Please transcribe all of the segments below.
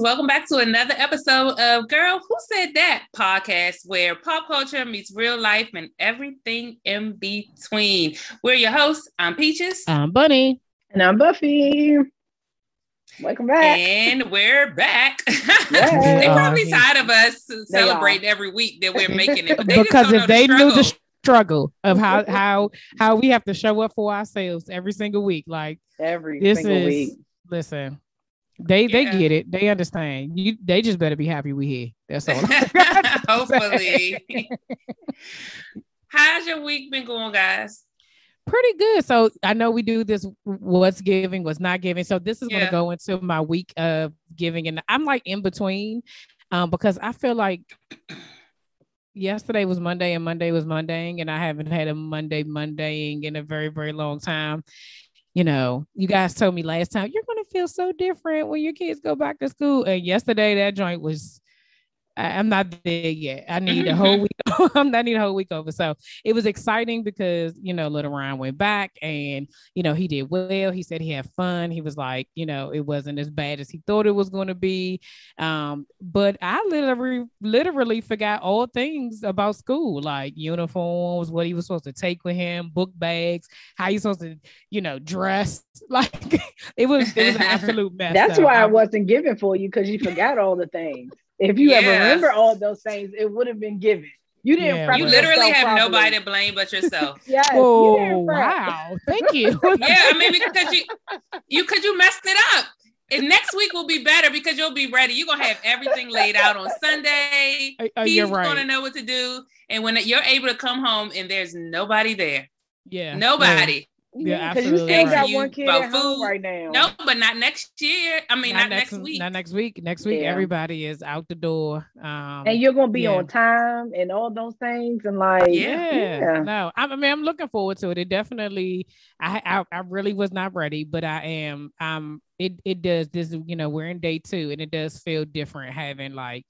Welcome back to another episode of Girl Who Said That podcast, where pop culture meets real life and everything in between. We're your hosts. I'm Peaches. I'm Bunny. And I'm Buffy. Welcome back. And we're back. they probably tired of us celebrating every week that we're making it. because if they the knew the struggle of how how how we have to show up for ourselves every single week, like every this single is, week. Listen, they yeah. they get it. They understand. You they just better be happy we here. That's all. Hopefully. How's your week been going, guys? Pretty good. So I know we do this what's giving, what's not giving. So this is yeah. gonna go into my week of giving. And I'm like in between um, because I feel like yesterday was Monday and Monday was Monday, and I haven't had a Monday Mondaying in a very, very long time you know, you guys told me last time you're going to feel so different when your kids go back to school. And yesterday, that joint was I, am not there yet. I need a whole week. I need a whole week over. So it was exciting because you know little Ryan went back and you know he did well. He said he had fun. He was like you know it wasn't as bad as he thought it was going to be. Um, but I literally literally forgot all things about school, like uniforms, what he was supposed to take with him, book bags, how he's supposed to you know dress. Like it was it was an absolute mess. That's so why I, I wasn't giving for you because you forgot all the things. If you yeah. ever remember all those things, it would have been given. You didn't. Yeah. You literally have properly. nobody to blame but yourself. yes. Oh wow! Thank you. yeah, I mean because you you because you messed it up. And next week will be better because you'll be ready. You're gonna have everything laid out on Sunday. Uh, He's right. gonna know what to do, and when you're able to come home and there's nobody there, yeah, nobody. Yeah, because you still got one kid at home right now. No, but not next year. I mean, not, not next, next, week. Not next week. Next week, yeah. everybody is out the door. Um, and you're gonna be yeah. on time and all those things, and like, yeah, yeah. no, I, I, mean, I'm looking forward to it. It definitely, I, I, I really was not ready, but I am. Um, it, it does. This, you know, we're in day two, and it does feel different having like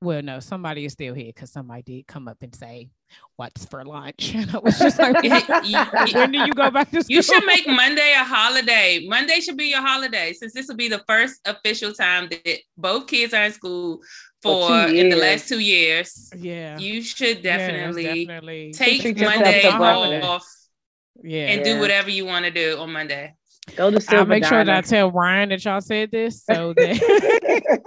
well, no, somebody is still here because somebody did come up and say, "What's for lunch?" And I was just like, "When do you go back to school?" You should make Monday a holiday. Monday should be your holiday since this will be the first official time that both kids are in school for, for in the last two years. Yeah, you should definitely, definitely. take Monday off. Yeah, and yeah. do whatever you want to do on Monday. Go to Silver I'll make sure that I tell Ryan that y'all said this so that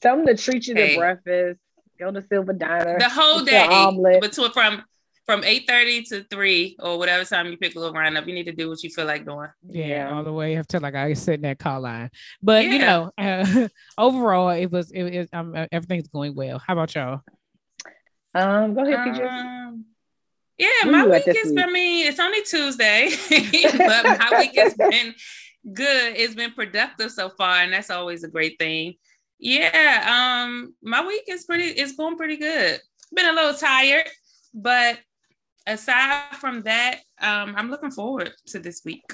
Tell them to treat you hey. to breakfast. Go to Silver Diner. The whole day, omelet. between from from eight thirty to three or whatever time you pick a little round up. You need to do what you feel like doing. Yeah, yeah. all the way up to like I sit in that call line. But yeah. you know, uh, overall, it was it, it um, uh, everything's going well. How about y'all? Um, go ahead, PJ. Um, yeah, Where my week has been. I mean, it's only Tuesday, but my week has been good. It's been productive so far, and that's always a great thing. Yeah, um, my week is pretty it's going pretty good. Been a little tired, but aside from that, um, I'm looking forward to this week.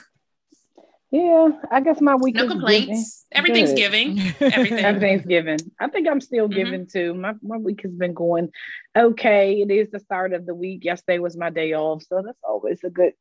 Yeah, I guess my week no complaints. Everything's good. giving. Everything. Everything's given. I think I'm still mm-hmm. giving too. My my week has been going okay. It is the start of the week. Yesterday was my day off, so that's always a good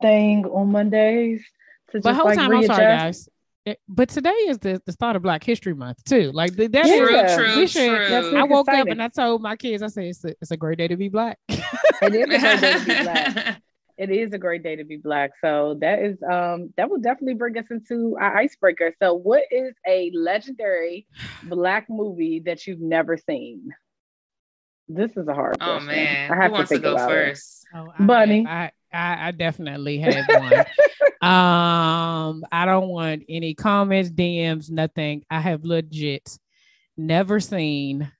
thing on Mondays. To but whole like time, readjust. I'm sorry, guys. Eh, but today is the, the start of Black History Month too. Like that's yeah. true, true, true. I woke up and I told my kids, I said it's a, it's a great day to be black. it is a great day to be black. It is a great day to be black. So that is um that will definitely bring us into our icebreaker. So what is a legendary black movie that you've never seen? This is a hard oh, question. man. I have Who to wants to go first? Oh, Bunny. I, I, I definitely have one. um, I don't want any comments, DMs, nothing. I have legit never seen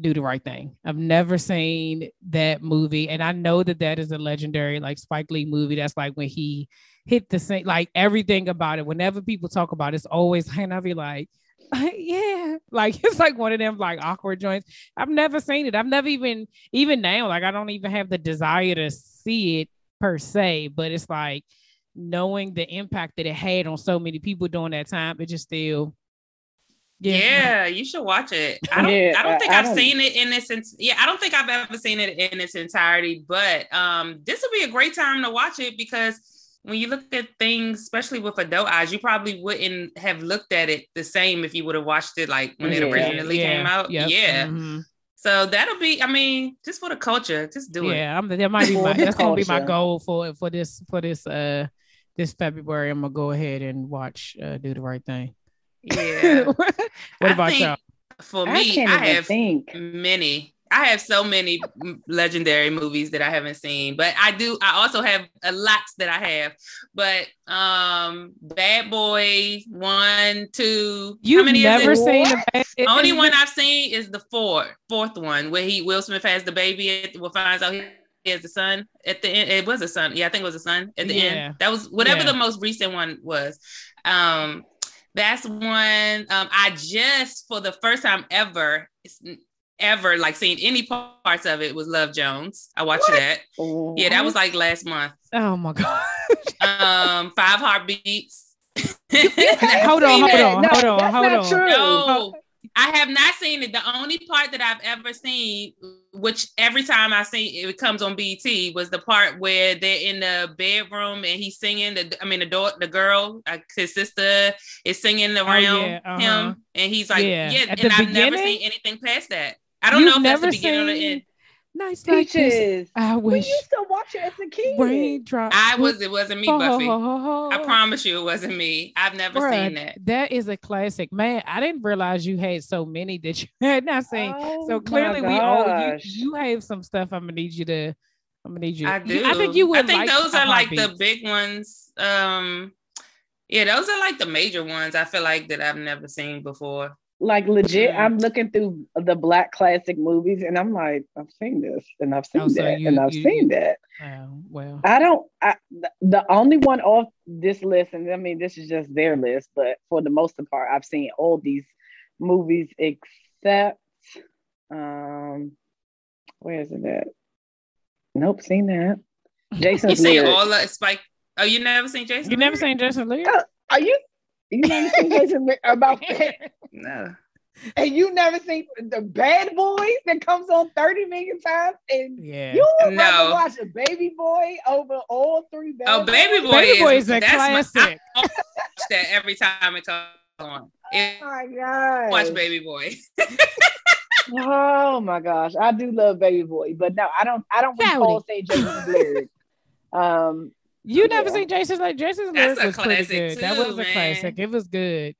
do the right thing. I've never seen that movie, and I know that that is a legendary like Spike Lee movie. That's like when he hit the same, like everything about it. Whenever people talk about it, it's always, and I'll be like, yeah, like it's like one of them like awkward joints. I've never seen it. I've never even even now like I don't even have the desire to see it per se, but it's like knowing the impact that it had on so many people during that time, it just still yeah, yeah you should watch it. I don't yeah, I don't think I, have seen it in its yeah, I don't think I've ever seen it in its entirety, but um this would be a great time to watch it because when you look at things, especially with adult eyes, you probably wouldn't have looked at it the same if you would have watched it like when yeah. it originally yeah. came out. Yep. Yeah. Mm-hmm. So that'll be, I mean, just for the culture, just do it. Yeah, I'm, that might be my, that's gonna be my goal for for this for this uh this February. I'm gonna go ahead and watch uh, Do the Right Thing. Yeah. what I about y'all? For me, I, I have think. many I have so many legendary movies that I haven't seen, but I do. I also have a lots that I have. But um, Bad Boy one, two. You've never seen the only one I've seen is the fourth, fourth one where he Will Smith has the baby. Well, finds out he has the son at the end. It was a son. Yeah, I think it was a son at the yeah. end. That was whatever yeah. the most recent one was. Um, that's one. Um, I just for the first time ever ever like seen any parts of it was Love Jones. I watched what? that. Oh. Yeah, that was like last month. Oh my god. um, Five Heartbeats. hold on, hold on, no, hold on, hold on. True. No, I have not seen it. The only part that I've ever seen, which every time I see it, it comes on BT, was the part where they're in the bedroom and he's singing. The, I mean, the daughter, the girl, uh, his sister is singing oh, around oh, yeah, uh-huh. him, and he's like, yeah. yeah and I've beginning? never seen anything past that. I don't You've know if that's the beginning or the end. Nice peaches. I wish. We used to watch it as a kid. Raindrop. I was. It wasn't me, Buffy. I promise you, it wasn't me. I've never Bruh, seen that. That is a classic, man. I didn't realize you had so many that you had not seen. Oh, so clearly, we all you, you have some stuff. I'm gonna need you to. I'm gonna need you. I do. I think you would. I think like those are like the big ones. Um, yeah, those are like the major ones. I feel like that I've never seen before like legit i'm looking through the black classic movies and i'm like i've seen this and i've seen oh, so that you, and i've you, seen that. Oh, well. I don't I, the only one off this list and i mean this is just their list but for the most part i've seen all these movies except um where is it at? Nope seen that. Jason you seen all the spike oh you never seen jason you never seen jason Lear? Uh, are you you never seen Jason about that? No. And you never seen the Bad Boys that comes on 30 million times, and yeah. you would no. rather watch a Baby Boy over all three Bad Oh, Baby Boy, Baby Boy is, a classic. My, that every time it comes on. It, oh my god! Watch Baby Boy. oh my gosh, I do love Baby Boy, but no, I don't. I don't recall say Jason Blair. Um, you never seen Jason's like Jason's That's was pretty good. Too, that was a classic. It was good.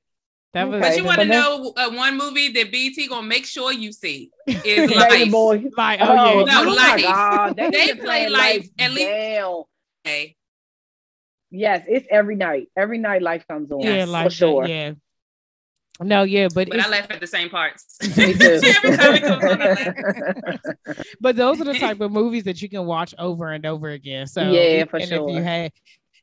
That was. But you want to know uh, one movie that BT gonna make sure you see is Life. Boy. Like, oh, yeah, no, oh Life. They, they play Life at least. Hey. Yes, it's every night. Every night Life comes on. Yeah, Life. Sure. Yeah. No, yeah, but but I laugh at the same parts. but those are the type of movies that you can watch over and over again. So yeah, for and sure. If you had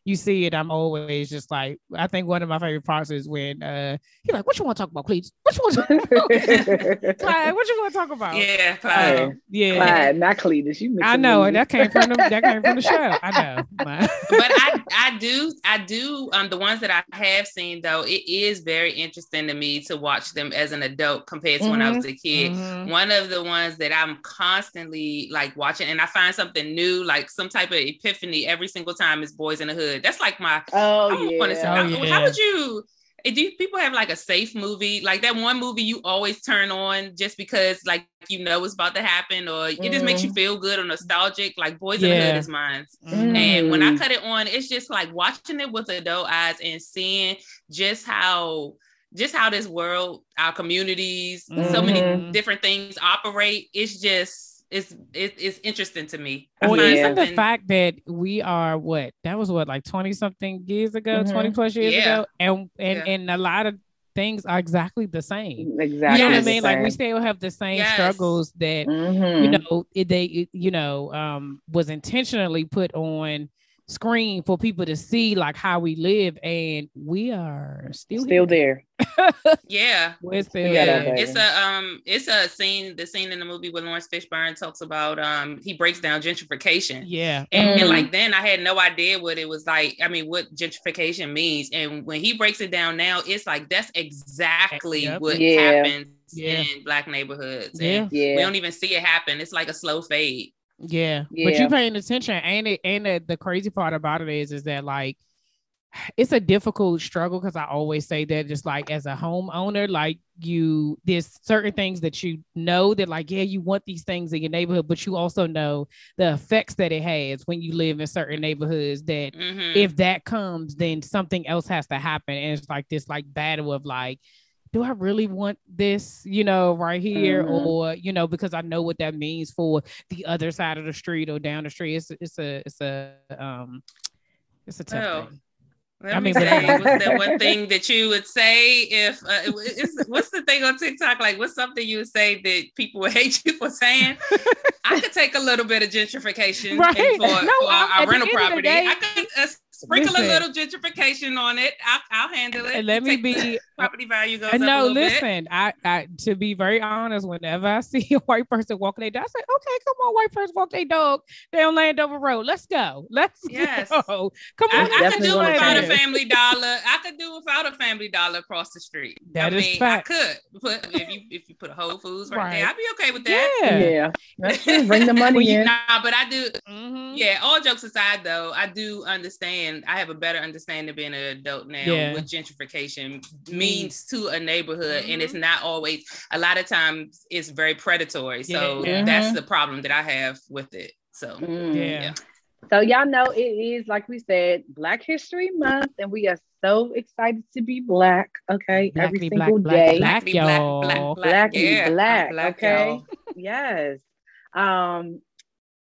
you see it, I'm always just like, I think one of my favorite parts is when uh he's like, What you want to talk about, please? What you want to talk about? Clyde, what you want to talk about? Yeah, Clyde. Uh, yeah. Clyde, not Cletus. You I know, that came from the that came from the show. I know. but I I do, I do um the ones that I have seen though, it is very interesting to me to watch them as an adult compared to mm-hmm. when I was a kid. Mm-hmm. One of the ones that I'm constantly like watching and I find something new, like some type of epiphany every single time is Boys in the Hood good. That's like my. Oh yeah. Say, oh, yeah. How would you? Eh, do people have like a safe movie, like that one movie you always turn on just because like you know it's about to happen, or it mm. just makes you mm-hmm. feel good or nostalgic? Like Boys yeah. in the Hood is mine. Mm. And when I cut it on, it's just like watching it with adult eyes and seeing just how just how this world, our communities, mm-hmm. so many mm-hmm. different things operate. It's just it's it, it's interesting to me. Well, even the fact that we are what that was what like twenty something years ago, mm-hmm. twenty plus years yeah. ago, and and yeah. and a lot of things are exactly the same. Exactly. You know what I mean? Like we still have the same yes. struggles that mm-hmm. you know it, they it, you know um was intentionally put on screen for people to see like how we live and we are still still there yeah we're still yeah. it's a um it's a scene the scene in the movie where Laurence Fishburne talks about um he breaks down gentrification yeah and, mm. and like then I had no idea what it was like I mean what gentrification means and when he breaks it down now it's like that's exactly yep. what yeah. happens yeah. in black neighborhoods yeah. yeah we don't even see it happen it's like a slow fade Yeah. yeah. But you paying attention. and it ain't it the crazy part about it is is that like it's a difficult struggle because I always say that just like as a homeowner, like you there's certain things that you know that like yeah you want these things in your neighborhood, but you also know the effects that it has when you live in certain neighborhoods. That mm-hmm. if that comes, then something else has to happen, and it's like this like battle of like do I really want this, you know, right here, mm-hmm. or you know, because I know what that means for the other side of the street or down the street. It's it's a it's a um it's a tough thing. Let I mean, say, what's that one thing that you would say if uh, what's the thing on TikTok? Like, what's something you would say that people would hate you for saying? I could take a little bit of gentrification right. for, no, for our, our rental property. Day, I could uh, sprinkle listen, a little gentrification on it. I'll, I'll handle it. Let me be property value goes. No, listen. Bit. I, I to be very honest, whenever I see a white person walking their dog, I say, "Okay, come on, white person walk their dog down Landover Road. Let's go. Let's yes. go. Come on." I, I could do without a Family Dollar. I could do without a Family Dollar across the street. That I is mean, fact. I could put if you if you put a Whole Foods right, right. there, I'd be okay with that. Yeah, yeah. Bring the money in. Nah, but I do. Mm-hmm. Yeah. All jokes aside, though, I do understand. I have a better understanding of being an adult now yeah. what gentrification means to a neighborhood mm-hmm. and it's mm-hmm. not always a lot of times it's very predatory so yeah. that's mm-hmm. the problem that i have with it so mm. yeah. yeah. So y'all know it is like we said, Black History Month, and we are so excited to be black. Okay, black every single black, day. Black, black, y'all. Black, black, black, yeah. black, black. Okay. yes. Um,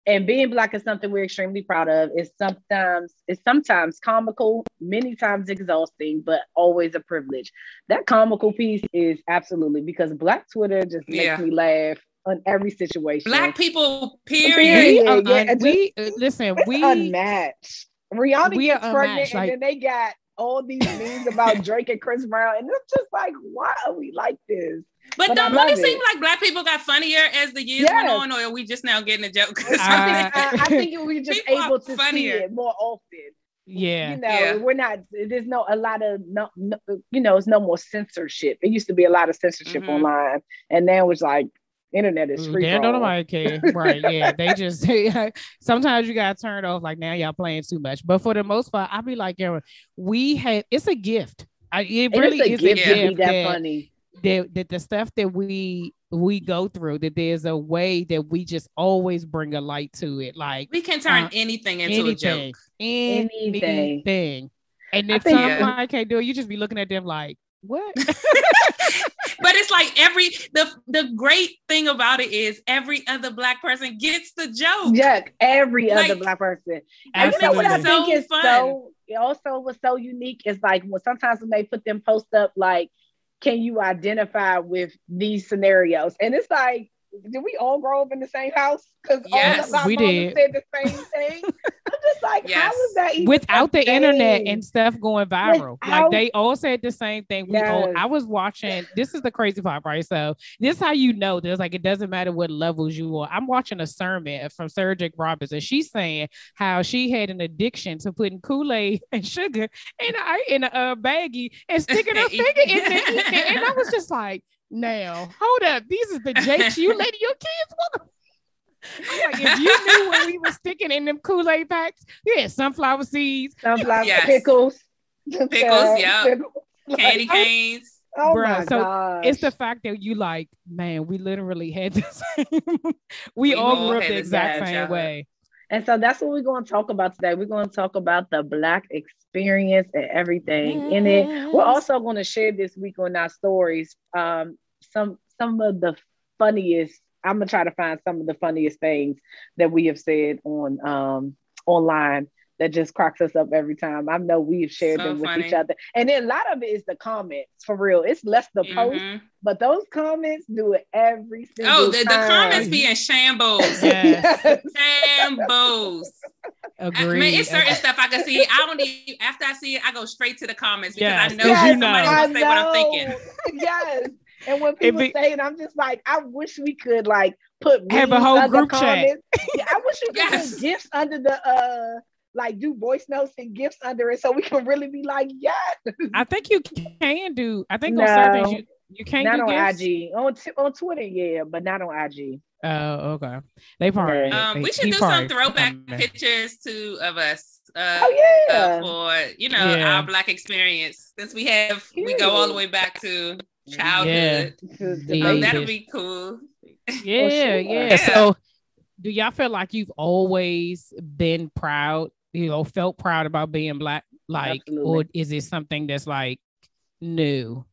and being black is something we're extremely proud of. It's sometimes it's sometimes comical, many times exhausting, but always a privilege. That comical piece is absolutely because Black Twitter just makes yeah. me laugh on every situation. Black people, period. period. Yeah, we uh, listen. We unmatched. Rihanna we gets pregnant, like, and then they got all these memes about Drake and Chris Brown, and it's just like, why are we like this? But, but don't it seem like black people got funnier as the years yes. went on, or are we just now getting a joke? Uh, I, think, we just able to funnier. see it more often. Yeah, you know, yeah. we're not. There's no a lot of no, no, you know, it's no more censorship. It used to be a lot of censorship mm-hmm. online, and now it's like internet is free. Damn, don't care. right? Yeah, they just they, sometimes you got turned off. Like now y'all playing too much, but for the most part, I'll be like, yeah, we had. It's a gift. I, it, it really is a is gift. A gift that, that funny that, that the stuff that we we go through that there's a way that we just always bring a light to it like we can turn uh, anything into anything, a joke anything, anything. and if somebody yeah. can't do it you just be looking at them like what but it's like every the the great thing about it is every other black person gets the joke yeah every like, other black person and you know what i think so is fun. so also was so unique is like when sometimes when they put them post up like can you identify with these scenarios? And it's like, did we all grow up in the same house? Because yes, all of we did. said the same thing. I'm just like, yes. how is that even? without the internet and stuff going viral? Without, like they all said the same thing. We yes. all, I was watching. This is the crazy part, right? So this is how you know. There's like it doesn't matter what levels you are. I'm watching a sermon from Sarah Jakes Roberts, and she's saying how she had an addiction to putting Kool Aid and sugar in a in a uh, baggie and sticking her finger in it, and I was just like. Now, hold up. These are the jakes you letting your kids I'm like, if you knew what we were sticking in them Kool-Aid packs, yeah, sunflower seeds, sunflower yes. pickles, pickles, yeah, candy canes. Oh Bro, my so gosh. it's the fact that you like, man, we literally had the same. we, we all grew up the exact same job. way. And so that's what we're going to talk about today. We're going to talk about the Black experience and everything yes. in it. We're also going to share this week on our stories um, some some of the funniest I'm gonna try to find some of the funniest things that we have said on um, online that just cracks us up every time. I know we've shared so them with funny. each other, and then a lot of it is the comments for real. It's less the mm-hmm. post, but those comments do it every single. Oh, the, the comments be in shambles. yes. shambles. Agreed. Man, it's certain stuff I can see. I don't even after I see it, I go straight to the comments because yes. I know yes, somebody will say what I'm thinking. yes. And when people be, say it, I'm just like, I wish we could like put have a whole group chat. yeah, I wish we could yes. put gifts under the uh like do voice notes and gifts under it so we can really be like, yeah. I think you can do. I think no, on certain you, you can't not on gifts. IG on t- on Twitter, yeah, but not on IG. Oh, okay. They probably. Um, we should do some throwback pictures to of us. Uh, oh yeah. Uh, for you know yeah. our black experience, since we have we go all the way back to childhood. Yeah. Um, that'll be cool. Yeah, sure. yeah. So, do y'all feel like you've always been proud? You know, felt proud about being black, like, Absolutely. or is it something that's like new,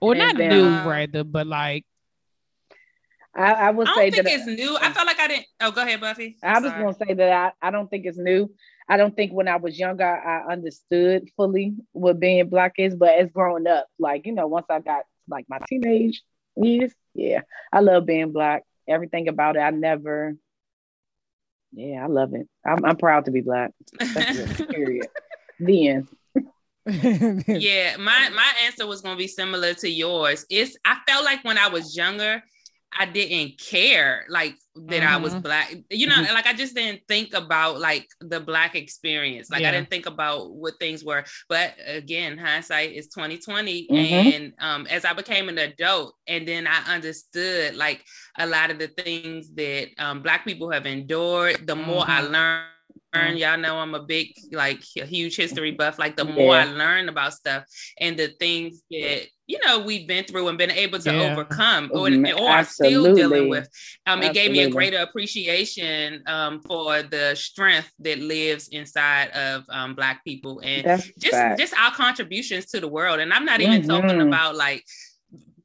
or and not then, new, uh, rather, but like I, I would say that it's new. I felt like I didn't. Oh, go ahead, Buffy. i was gonna say that I, I don't think it's new. I don't think when I was younger I understood fully what being black is, but as growing up, like you know, once I got like my teenage years, yeah, I love being black. Everything about it, I never. Yeah, I love it. I'm, I'm proud to be black. period. the end. yeah, my my answer was gonna be similar to yours. It's I felt like when I was younger, I didn't care like that mm-hmm. I was mm-hmm. black. You know, mm-hmm. like I just didn't think about like the black experience. Like yeah. I didn't think about what things were. But again, hindsight is 2020. Mm-hmm. And um as I became an adult and then I understood like a lot of the things that um black people have endured, the more I mm-hmm. learned learn. Y'all know I'm a big, like, a huge history buff. Like, the more I learn about stuff and the things that you know we've been through and been able to yeah. overcome or, mm-hmm. or are still dealing with um it gave me a greater appreciation um for the strength that lives inside of um black people and That's just fact. just our contributions to the world and i'm not even mm-hmm. talking about like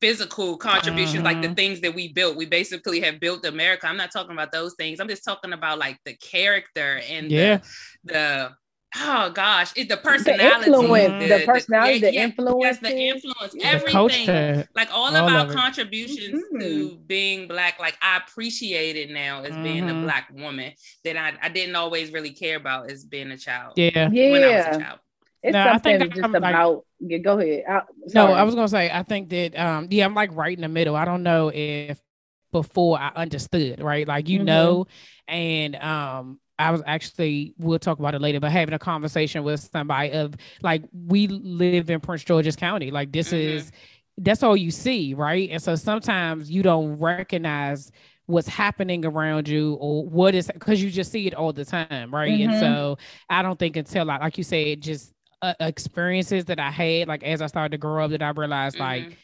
physical contributions, like the mm-hmm. things that we built. We basically have built America. I'm not talking about those things. I'm just talking about like the character and yeah. the, the oh gosh, it, the personality, the, influence, the, the personality, the, the, influence, yes, the influence, everything, like all, all of our contributions mm-hmm. to being black. Like I appreciate it now as mm-hmm. being a mm-hmm. black woman that I, I didn't always really care about as being a child. Yeah, yeah. When I was a child. It's no, something I think just I'm about. Like, yeah, go ahead. I, no, I was gonna say. I think that. Um, yeah, I'm like right in the middle. I don't know if before I understood, right? Like you mm-hmm. know, and um, I was actually we'll talk about it later, but having a conversation with somebody of like we live in Prince George's County. Like this mm-hmm. is that's all you see, right? And so sometimes you don't recognize what's happening around you or what is because you just see it all the time, right? Mm-hmm. And so I don't think until like like you said, just uh, experiences that I had, like as I started to grow up, that I realized mm-hmm. like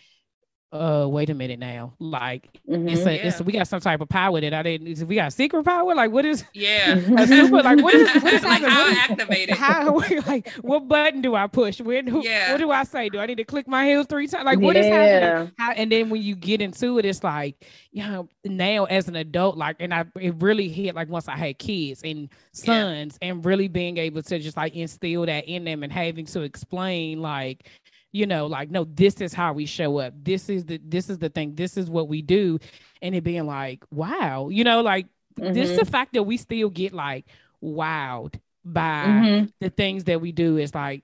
uh wait a minute now. Like mm-hmm, it's a, yeah. it's we got some type of power that i didn't we got secret power? Like what is yeah. super, like what is what is like how activated how like what button do i push? When who, yeah. what do i say? Do i need to click my heels three times? Like what yeah. is happening? How, and then when you get into it it's like you know now as an adult like and i it really hit like once i had kids and sons yeah. and really being able to just like instill that in them and having to explain like you know like no this is how we show up this is the this is the thing this is what we do and it being like wow you know like mm-hmm. this is the fact that we still get like wowed by mm-hmm. the things that we do is like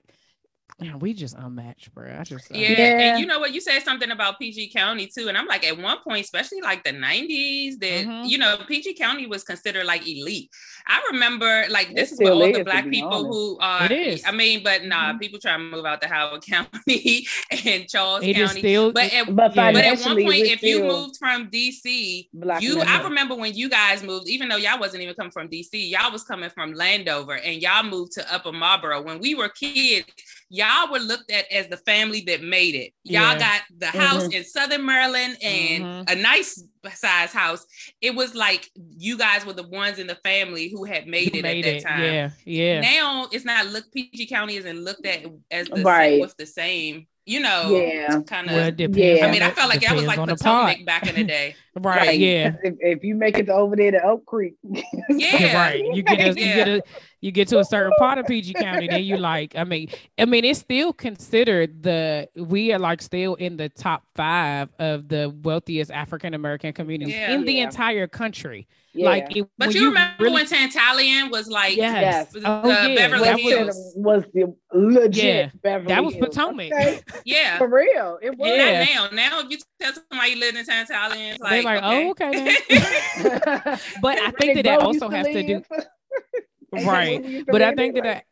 Man, we just unmatched, bro. I just yeah. yeah. And you know what? You said something about PG County too, and I'm like, at one point, especially like the '90s, that mm-hmm. you know, PG County was considered like elite. I remember like this it is what all the black people honest. who are. It is. I mean, but nah, mm-hmm. people try to move out to Howard County and Charles it County. Still, but at, but, but at one point, if you moved from DC, you I remember when you guys moved, even though y'all wasn't even coming from DC, y'all was coming from Landover, and y'all moved to Upper Marlboro. When we were kids y'all were looked at as the family that made it. Y'all yeah. got the house mm-hmm. in Southern Maryland and mm-hmm. a nice size house. It was like you guys were the ones in the family who had made it made at that it. time. Yeah, yeah. Now it's not look PG County isn't looked at as the right. same with the same you know, yeah, kind of. Well, yeah. I mean, I felt like that was like Potomac back in the day. right, right, Yeah. If, if, you make it over there to Oak Creek. yeah. right. You get a, yeah. you get a you get to a certain part of PG County, then you like, I mean, I mean, it's still considered the we are like still in the top five of the wealthiest African American communities yeah. in the yeah. entire country. Yeah. Like, it, but you, you remember really... when Tantallon was like, yes, the, oh, yeah. Beverly that Hills was the legit yeah. Beverly That was Potomac. Okay. yeah, for real. It was yeah. now. Now, if you tell somebody you live in Tantallon, like, they're like, okay. oh, okay. but I think that that also has to do. right, but I think that that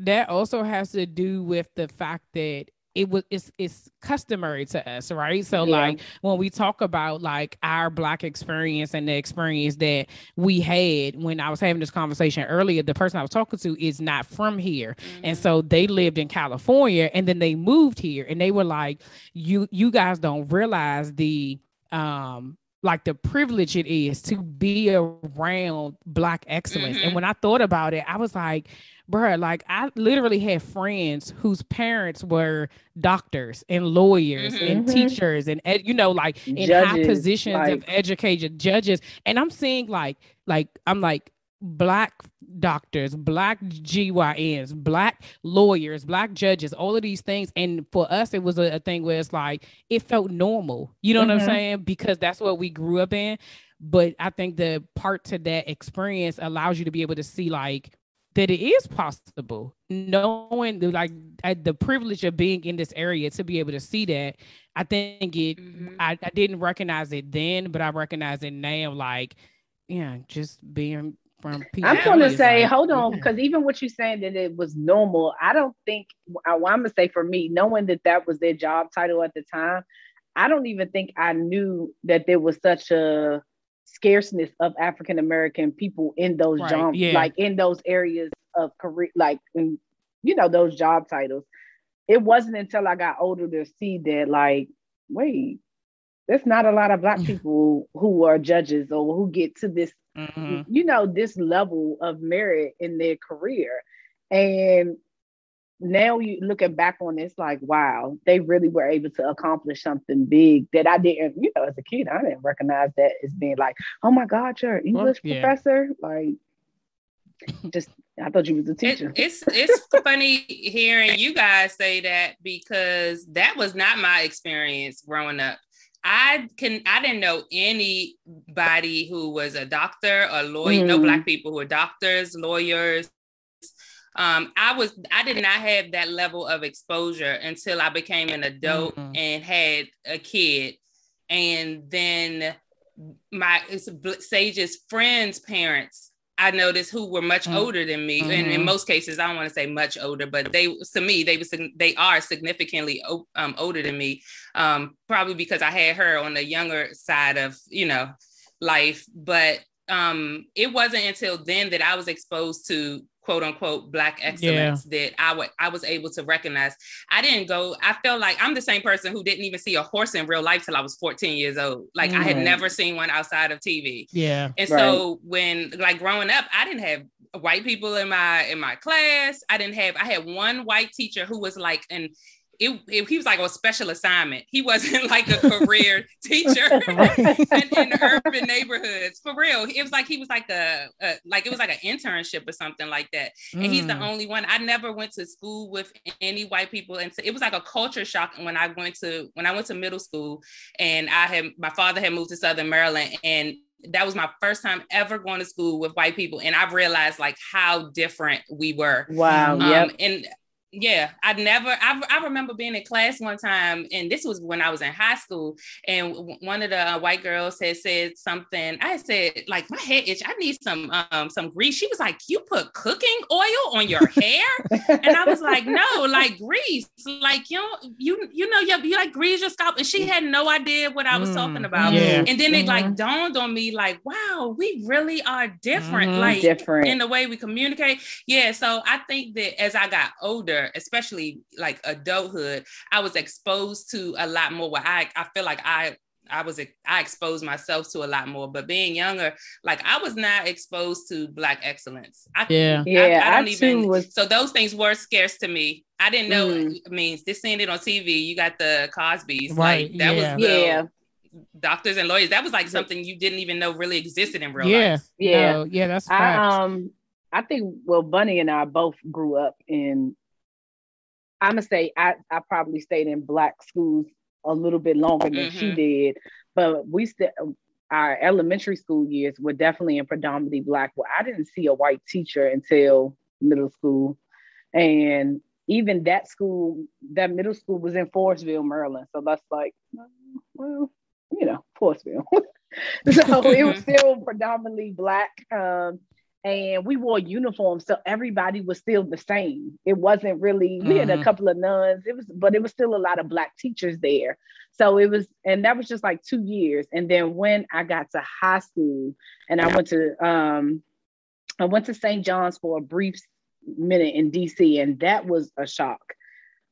that also has to do with the fact that it was it's it's customary to us, right? So yeah. like when we talk about like our black experience and the experience that we had when I was having this conversation earlier, the person I was talking to is not from here. Mm-hmm. And so they lived in California and then they moved here and they were like, You you guys don't realize the um like the privilege it is to be around black excellence. Mm-hmm. And when I thought about it, I was like, bruh, like I literally had friends whose parents were doctors and lawyers mm-hmm. and teachers and ed, you know, like in judges, high positions like... of education, judges. And I'm seeing like, like I'm like black doctors, black GYNs, black lawyers, black judges, all of these things. And for us, it was a, a thing where it's like it felt normal. You know mm-hmm. what I'm mm-hmm. saying? Because that's what we grew up in. But I think the part to that experience allows you to be able to see like that it is possible knowing the, like the privilege of being in this area to be able to see that i think it mm-hmm. I, I didn't recognize it then but i recognize it now like yeah just being from people i'm gonna say like, hold on because yeah. even what you're saying that it was normal i don't think I, well, i'm gonna say for me knowing that that was their job title at the time i don't even think i knew that there was such a scarceness of African American people in those right, jobs, yeah. like in those areas of career, like in, you know, those job titles. It wasn't until I got older to see that, like, wait, there's not a lot of black people who are judges or who get to this, mm-hmm. you know, this level of merit in their career. And now you looking back on this like wow they really were able to accomplish something big that i didn't you know as a kid i didn't recognize that as being like oh my god you're an english well, yeah. professor like just i thought you was a teacher it, it's it's funny hearing you guys say that because that was not my experience growing up I can I didn't know anybody who was a doctor or lawyer, mm. no black people who were doctors, lawyers, um, I was I did not have that level of exposure until I became an adult mm-hmm. and had a kid, and then my Sage's friends' parents I noticed who were much mm-hmm. older than me, mm-hmm. and in mm-hmm. most cases, I don't want to say much older, but they to me they was they are significantly um, older than me, um, probably because I had her on the younger side of you know life, but um, it wasn't until then that I was exposed to quote unquote black excellence yeah. that I was able to recognize. I didn't go, I felt like I'm the same person who didn't even see a horse in real life till I was 14 years old. Like mm-hmm. I had never seen one outside of TV. Yeah. And right. so when like growing up, I didn't have white people in my in my class. I didn't have I had one white teacher who was like an it, it, he was like a special assignment. He wasn't like a career teacher in, in, urban neighborhoods for real. It was like he was like a, a like it was like an internship or something like that. And mm. he's the mm. only one. I never went to school with any white people, and so it was like a culture shock when I went to when I went to middle school, and I had my father had moved to Southern Maryland, and that was my first time ever going to school with white people and i've realized like how different we were wow um, yep. and yeah, I never. I, I remember being in class one time, and this was when I was in high school, and one of the uh, white girls had said something. I said, like, my head itch. I need some um some grease. She was like, "You put cooking oil on your hair?" and I was like, "No, like grease. Like you know, you you know, you, you like grease your scalp." And she had no idea what I was mm, talking about. Yeah. And then mm-hmm. it like mm-hmm. dawned on me, like, wow, we really are different. Mm-hmm. Like different in the way we communicate. Yeah. So I think that as I got older especially like adulthood, I was exposed to a lot more. Where I I feel like I I was I exposed myself to a lot more. But being younger, like I was not exposed to black excellence. I, yeah, yeah. I, I don't I even. Was... So those things were scarce to me. I didn't know. Mm. I mean, just seeing it on TV, you got the Cosby's, right? Like, that yeah. was the, yeah. Doctors and lawyers. That was like something you didn't even know really existed in real yeah. life. Yeah, no, yeah, that's facts. I, um, I think well, Bunny and I both grew up in I'm gonna say I, I probably stayed in black schools a little bit longer than mm-hmm. she did, but we still our elementary school years were definitely in predominantly black. Well, I didn't see a white teacher until middle school, and even that school, that middle school was in Forestville, Maryland. So that's like, well, you know, Forestville. so it was still predominantly black. Um, and we wore uniforms so everybody was still the same. It wasn't really mm-hmm. we had a mm-hmm. couple of nuns. It was but it was still a lot of black teachers there. So it was and that was just like two years. And then when i got to high school and i went to um i went to st john's for a brief minute in dc and that was a shock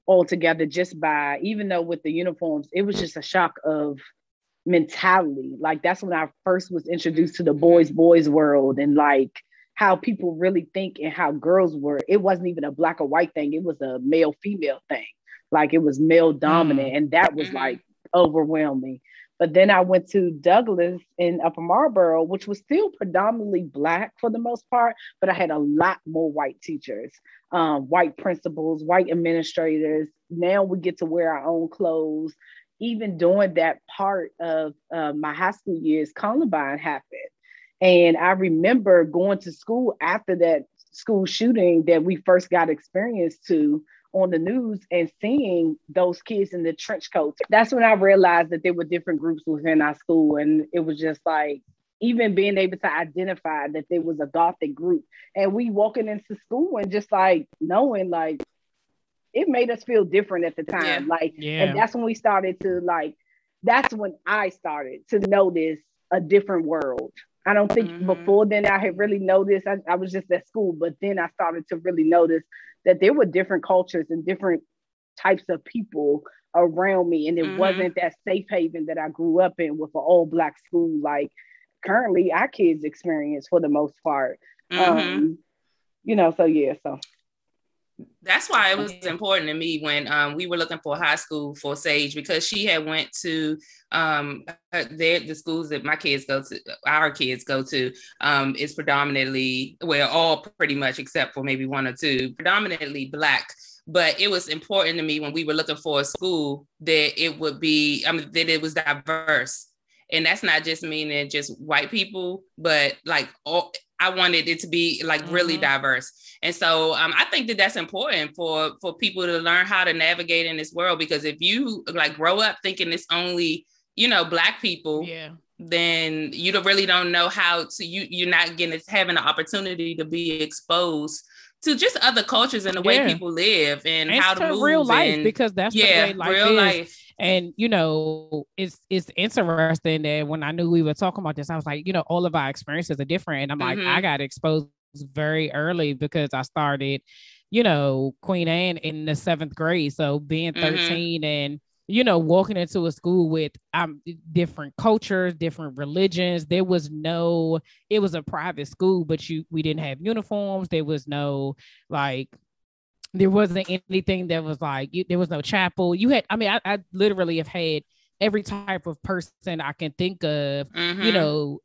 altogether just by even though with the uniforms it was just a shock of mentality. Like that's when i first was introduced to the boys boys world and like how people really think and how girls were. It wasn't even a black or white thing, it was a male female thing. Like it was male dominant. Mm. And that was mm-hmm. like overwhelming. But then I went to Douglass in Upper Marlboro, which was still predominantly Black for the most part, but I had a lot more white teachers, um, white principals, white administrators. Now we get to wear our own clothes. Even during that part of uh, my high school years, Columbine happened. And I remember going to school after that school shooting that we first got experience to on the news and seeing those kids in the trench coats. That's when I realized that there were different groups within our school. And it was just like, even being able to identify that there was a gothic group and we walking into school and just like knowing like it made us feel different at the time yeah. like yeah. and that's when we started to like that's when i started to notice a different world I don't think mm-hmm. before then I had really noticed. I, I, was just at school, but then I started to really notice that there were different cultures and different types of people around me, and it mm-hmm. wasn't that safe haven that I grew up in with an all black school like currently our kids experience for the most part. Mm-hmm. Um, you know, so yeah, so that's why it was important to me when um, we were looking for high school for Sage because she had went to um, the schools that my kids go to, our kids go to, um, is predominantly well, all pretty much except for maybe one or two, predominantly black. But it was important to me when we were looking for a school that it would be, I mean, that it was diverse and that's not just meaning just white people but like all i wanted it to be like mm-hmm. really diverse and so um, i think that that's important for for people to learn how to navigate in this world because if you like grow up thinking it's only you know black people yeah then you don't really don't know how to you you're not getting having the opportunity to be exposed to just other cultures and the yeah. way people live and, and how to move real life and, because that's yeah, the way life real is. life and you know, it's it's interesting that when I knew we were talking about this, I was like, you know, all of our experiences are different. And I'm mm-hmm. like, I mm-hmm. got exposed very early because I started, you know, Queen Anne in the seventh grade. So being mm-hmm. 13 mm-hmm. and you know, walking into a school with um different cultures, different religions. There was no, it was a private school, but you we didn't have uniforms. There was no like there wasn't anything that was like you, there was no chapel. You had, I mean, I, I, literally have had every type of person I can think of, mm-hmm. you know,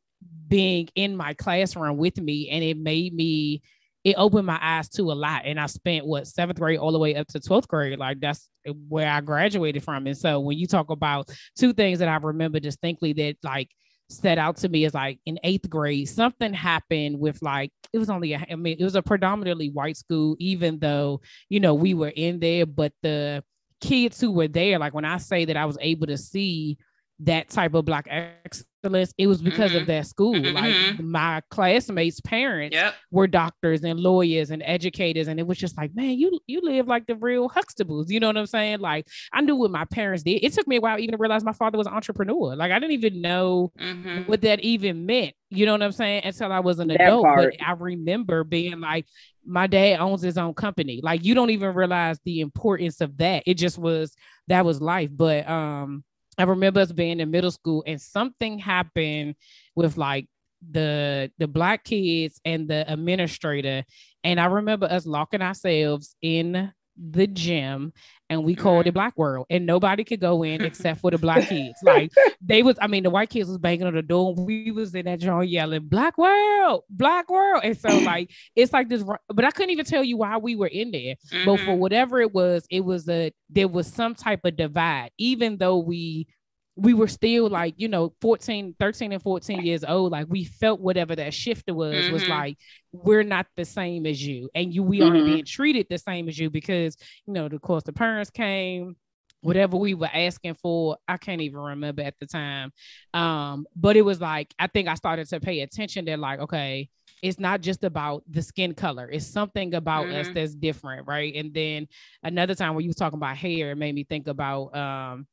being in my classroom with me, and it made me. It opened my eyes to a lot, and I spent what seventh grade all the way up to twelfth grade. Like that's where I graduated from. And so when you talk about two things that I remember distinctly, that like set out to me as like in eighth grade, something happened with like, it was only, a, I mean, it was a predominantly white school, even though, you know, we were in there, but the kids who were there, like when I say that I was able to see that type of black excellence it was because mm-hmm. of that school mm-hmm. like my classmates parents yep. were doctors and lawyers and educators and it was just like man you you live like the real huxtables you know what i'm saying like i knew what my parents did it took me a while even to realize my father was an entrepreneur like i didn't even know mm-hmm. what that even meant you know what i'm saying until i was an that adult part. but i remember being like my dad owns his own company like you don't even realize the importance of that it just was that was life but um I remember us being in middle school and something happened with like the the black kids and the administrator. And I remember us locking ourselves in the gym and we called it mm-hmm. Black World and nobody could go in except for the black kids. Like they was, I mean, the white kids was banging on the door. We was in that joint yelling Black World, Black World. And so like it's like this, but I couldn't even tell you why we were in there. Mm-hmm. But for mm-hmm. whatever it was, it was a there was some type of divide, even though we we were still like you know 14 13 and 14 years old like we felt whatever that shifter was mm-hmm. was like we're not the same as you and you we mm-hmm. aren't being treated the same as you because you know of course the parents came whatever we were asking for i can't even remember at the time um but it was like i think i started to pay attention that like okay it's not just about the skin color. It's something about mm-hmm. us that's different, right? And then another time when you was talking about hair, it made me think about um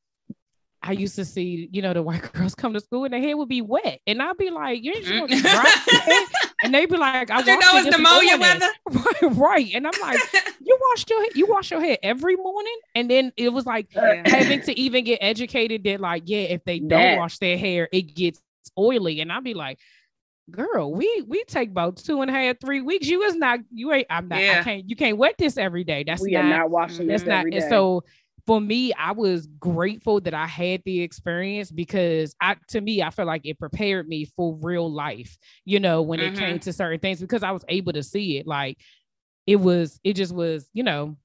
I used to see, you know, the white girls come to school and their hair would be wet. And I'd be like, you ain't sure dry. and they'd be like, I you know it's pneumonia weather. Right, right. And I'm like, you wash your you wash your hair every morning. And then it was like yeah. having to even get educated that like, yeah, if they don't that. wash their hair, it gets oily. And I'd be like, girl, we we take about two and a half, three weeks. You is not, you ain't, I'm not, yeah. I can't, you can't wet this every day. That's we not, not washing that's not, and so for me, I was grateful that I had the experience because I to me, I feel like it prepared me for real life, you know, when mm-hmm. it came mm-hmm. to certain things because I was able to see it. Like it was, it just was, you know,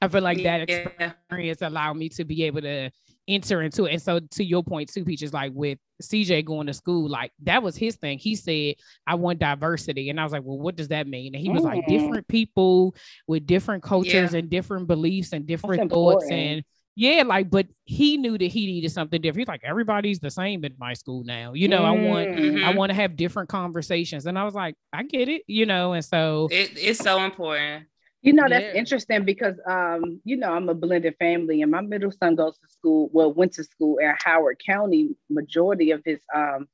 I feel like that experience allowed me to be able to enter into it. And so to your point too, Peaches, like with CJ going to school, like that was his thing. He said, I want diversity. And I was like, well, what does that mean? And he was mm. like, different people with different cultures yeah. and different beliefs and different thoughts. And yeah, like, but he knew that he needed something different. He's like, everybody's the same in my school now. You know, mm-hmm. I want I mm-hmm. want to have different conversations. And I was like, I get it, you know, and so it, it's so important. You know, that's yeah. interesting because um, you know, I'm a blended family and my middle son goes to school, well, went to school in Howard County. Majority of his um,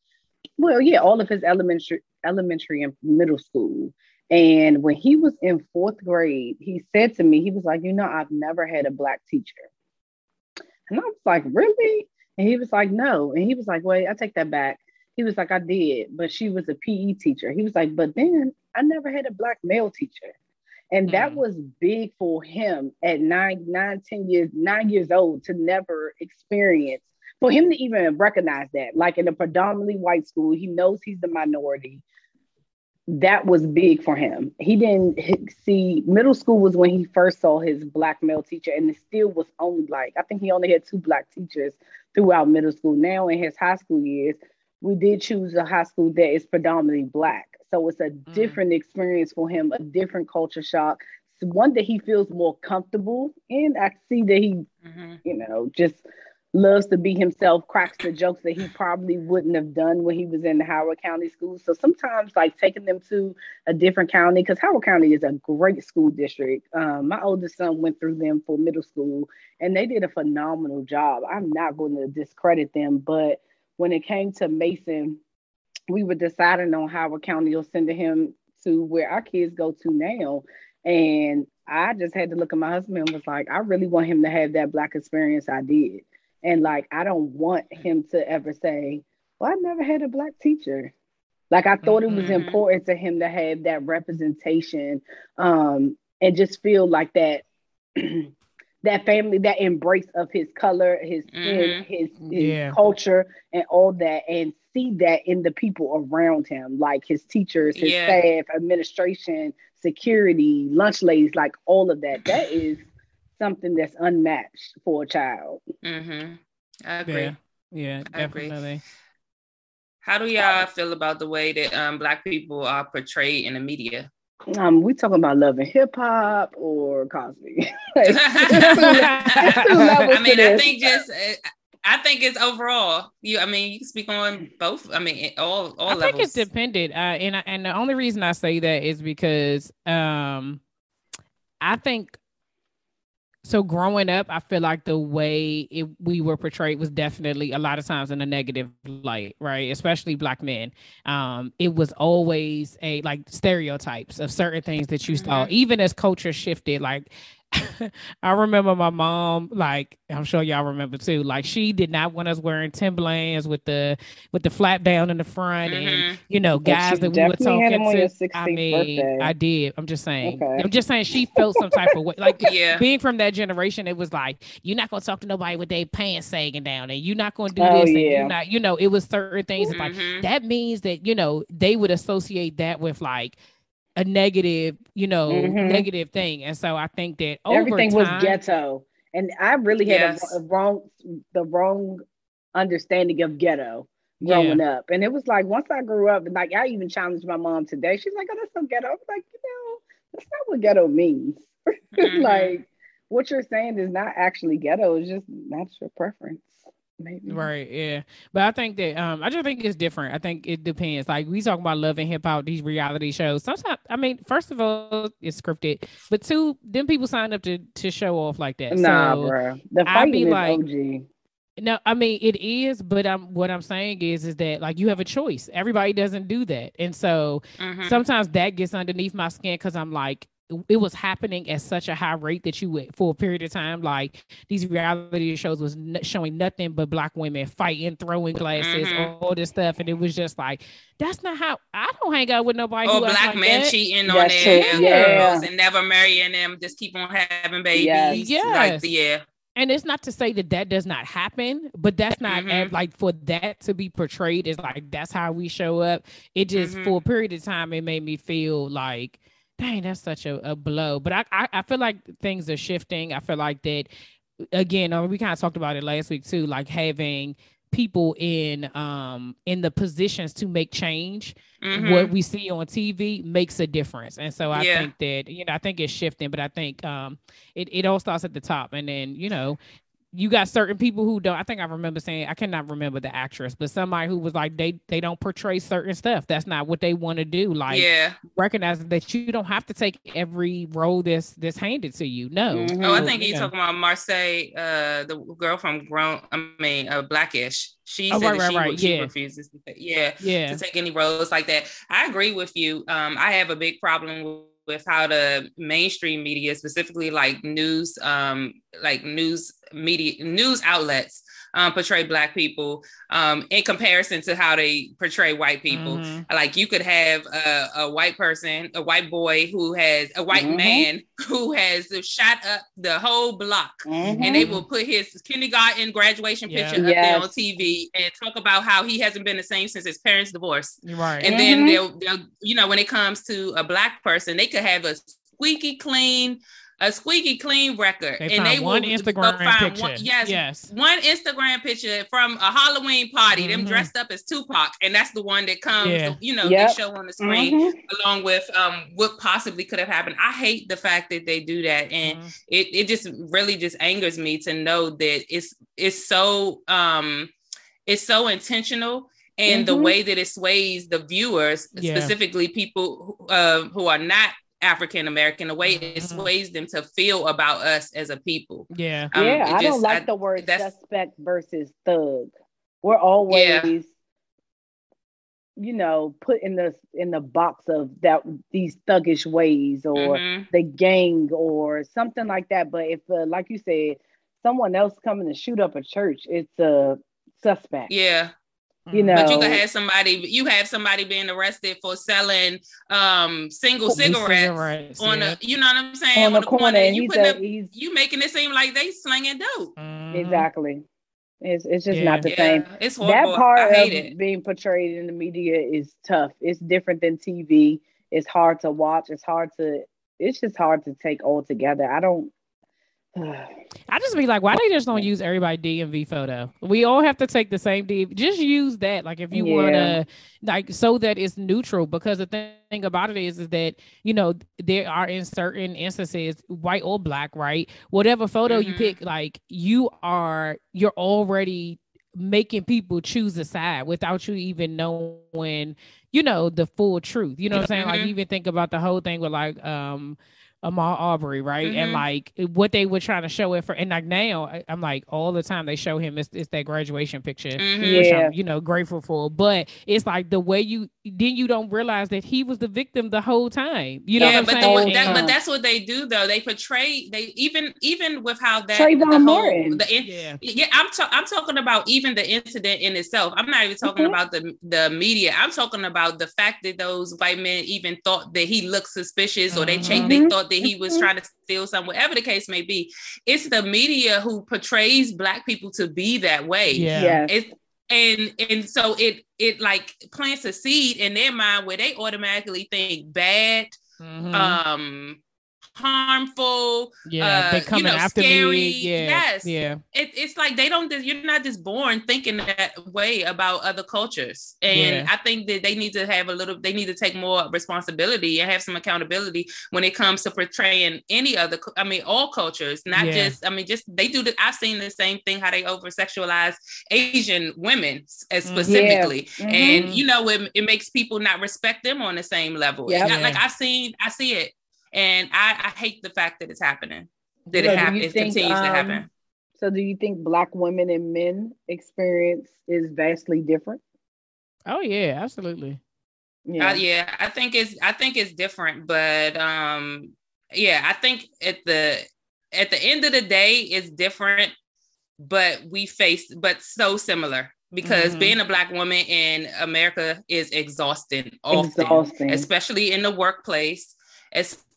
well, yeah, all of his elementary elementary and middle school. And when he was in fourth grade, he said to me, he was like, you know, I've never had a black teacher. And I was like, really? And he was like, no. And he was like, wait, I take that back. He was like, I did, but she was a PE teacher. He was like, but then I never had a black male teacher. And that mm. was big for him at nine, nine, ten years, nine years old to never experience, for him to even recognize that. Like in a predominantly white school, he knows he's the minority. That was big for him. He didn't see middle school was when he first saw his black male teacher, and it still was only like I think he only had two black teachers throughout middle school. Now in his high school years, we did choose a high school that is predominantly black. So it's a mm. different experience for him, a different culture shock. It's one that he feels more comfortable in. I see that he, mm-hmm. you know, just loves to be himself, cracks the jokes that he probably wouldn't have done when he was in the Howard County school. So sometimes, like taking them to a different county, because Howard County is a great school district. Um, my oldest son went through them for middle school, and they did a phenomenal job. I'm not going to discredit them, but when it came to Mason, we were deciding on Howard County or sending him to where our kids go to now. And I just had to look at my husband and was like, I really want him to have that black experience I did. And like, I don't want him to ever say, Well, I never had a black teacher. Like, I thought mm-hmm. it was mm-hmm. important to him to have that representation um, and just feel like that. that family, that embrace of his color, his mm-hmm. his, his, his yeah. culture, and all that, and see that in the people around him, like his teachers, his yeah. staff, administration, security, lunch ladies, like all of that. That is something that's unmatched for a child. Mm-hmm. I agree. Yeah, yeah definitely. Agree. How do y'all feel about the way that um, Black people are portrayed in the media? Um, we talking about love and hip hop or Cosby. I mean, I think just uh, I think it's overall. You, I mean, you can speak on both. I mean, all all I levels. think it's dependent, uh, and I, and the only reason I say that is because um, I think so growing up, I feel like the way it, we were portrayed was definitely a lot of times in a negative light, right? Especially black men. Um, it was always a like stereotypes of certain things that you mm-hmm. saw, even as culture shifted. Like I remember my mom, like I'm sure y'all remember too. Like she did not want us wearing Timberlands with the with the flap down in the front, mm-hmm. and you know, guys that we were talking to. I mean, birthday. I did. I'm just saying. Okay. I'm just saying she felt some type of way. Like yeah. being from that generation, it was like you're not gonna talk to nobody with their pants sagging down, and you're not gonna do oh, this, yeah. and you're not, you know, it was certain things. Mm-hmm. Like that means that you know they would associate that with like a negative, you know, mm-hmm. negative thing. And so I think that everything time, was ghetto. And I really had yes. a, a, wrong the wrong understanding of ghetto growing yeah. up. And it was like once I grew up, and like I even challenged my mom today. She's like, "Oh, that's so ghetto." I was like, you know, that's not what ghetto means. Mm-hmm. like what you're saying is not actually ghetto. It's just that's your preference. Maybe. Right, yeah. But I think that um I just think it's different. I think it depends. Like we talk about love and hip hop, these reality shows. Sometimes I mean, first of all, it's scripted. But two, then people sign up to to show off like that. Nah, so bro. The fighting be like, OG. No, I mean it is, but I'm what I'm saying is is that like you have a choice. Everybody doesn't do that. And so mm-hmm. sometimes that gets underneath my skin because I'm like, it was happening at such a high rate that you would for a period of time like these reality shows was n- showing nothing but black women fighting throwing glasses mm-hmm. all this stuff and it was just like that's not how i don't hang out with nobody or black like men that. cheating on their yeah. girls and never marrying them just keep on having babies yes. yes. Like, yeah and it's not to say that that does not happen but that's not mm-hmm. like for that to be portrayed is like that's how we show up it just mm-hmm. for a period of time it made me feel like dang, that's such a, a blow. But I, I, I feel like things are shifting. I feel like that again, uh, we kind of talked about it last week too, like having people in um in the positions to make change mm-hmm. what we see on tv makes a difference and so i yeah. think that you know i think it's shifting but i think um it, it all starts at the top and then you know you got certain people who don't. I think I remember saying I cannot remember the actress, but somebody who was like they they don't portray certain stuff. That's not what they want to do. Like yeah, recognizing that you don't have to take every role that's that's handed to you. No. Mm-hmm. Oh, I think you're talking about Marsai, uh, the girl from Grown. I mean, uh, Blackish. She oh, said right, right, she, right. she yeah. refuses to take, yeah, yeah to take any roles like that. I agree with you. Um, I have a big problem with with how the mainstream media, specifically like news, um, like news media news outlets um, portray black people um, in comparison to how they portray white people. Mm-hmm. Like you could have a, a, white person, a white boy who has a white mm-hmm. man who has shot up the whole block, mm-hmm. and they will put his kindergarten graduation yeah. picture yes. up there on TV and talk about how he hasn't been the same since his parents' divorce. Right, and then mm-hmm. they'll, they'll, you know, when it comes to a black person, they could have a squeaky clean a squeaky clean record, they and they one will Instagram find picture. One, yes, yes, one Instagram picture from a Halloween party, mm-hmm. them dressed up as Tupac, and that's the one that comes, yeah. you know, yep. they show on the screen mm-hmm. along with um what possibly could have happened. I hate the fact that they do that, and mm-hmm. it it just really just angers me to know that it's it's so um it's so intentional and mm-hmm. the way that it sways the viewers, yeah. specifically people who, uh, who are not African American, the way it mm-hmm. sways them to feel about us as a people. Yeah. Um, yeah, I just, don't like I, the word suspect versus thug. We're always, yeah. you know, put in the in the box of that these thuggish ways or mm-hmm. the gang or something like that. But if, uh, like you said, someone else coming to shoot up a church, it's a suspect. Yeah you know but you could have somebody you have somebody being arrested for selling um single cigarettes, cigarettes on yeah. a you know what i'm saying on, on the corner, corner and you put a, you making it seem like they slinging dope mm-hmm. exactly it's, it's just yeah. not the yeah. same it's horrible. that part of it. being portrayed in the media is tough it's different than tv it's hard to watch it's hard to it's just hard to take all together i don't I just be like, why they just don't use everybody DMV photo? We all have to take the same DMV. Just use that, like if you yeah. want to, like so that it's neutral. Because the thing about it is, is that you know there are in certain instances, white or black, right? Whatever photo mm-hmm. you pick, like you are, you're already making people choose a side without you even knowing, you know, the full truth. You know what I'm saying? Mm-hmm. Like you even think about the whole thing with like, um Ahmaud Arbery, right? Mm-hmm. And like what they were trying to show it for, and like now I'm like all the time they show him it's, it's that graduation picture, mm-hmm. which yeah. I'm you know grateful for. But it's like the way you then you don't realize that he was the victim the whole time. You know, yeah, but, the, that, but that's what they do though. They portray they even even with how that Trayvon the Martin. The, yeah, yeah. I'm ta- I'm talking about even the incident in itself. I'm not even talking mm-hmm. about the the media. I'm talking about the fact that those white men even thought that he looked suspicious, or they mm-hmm. they thought that he was trying to steal some, whatever the case may be. It's the media who portrays black people to be that way. Yeah. It's, and and so it it like plants a seed in their mind where they automatically think bad, mm-hmm. um, harmful. Yeah, uh, they coming you know, after scary. me. Yeah, yes, yeah. It, it's like they don't. You're not just born thinking that way about other cultures, and yeah. I think that they need to have a little. They need to take more responsibility and have some accountability when it comes to portraying any other. I mean, all cultures, not yeah. just. I mean, just they do. The, I've seen the same thing how they over sexualize Asian women as mm-hmm. specifically, yeah. mm-hmm. and you know, it, it makes people not respect them on the same level. Yep. Not, like I've seen, I see it and I, I hate the fact that it's happening, that so it happens, it continues um, to happen. So do you think black women and men experience is vastly different? Oh yeah, absolutely. Yeah. Uh, yeah, I think it's I think it's different, but um yeah, I think at the at the end of the day it's different, but we face but so similar because mm-hmm. being a black woman in America is exhausting often, exhausting. especially in the workplace,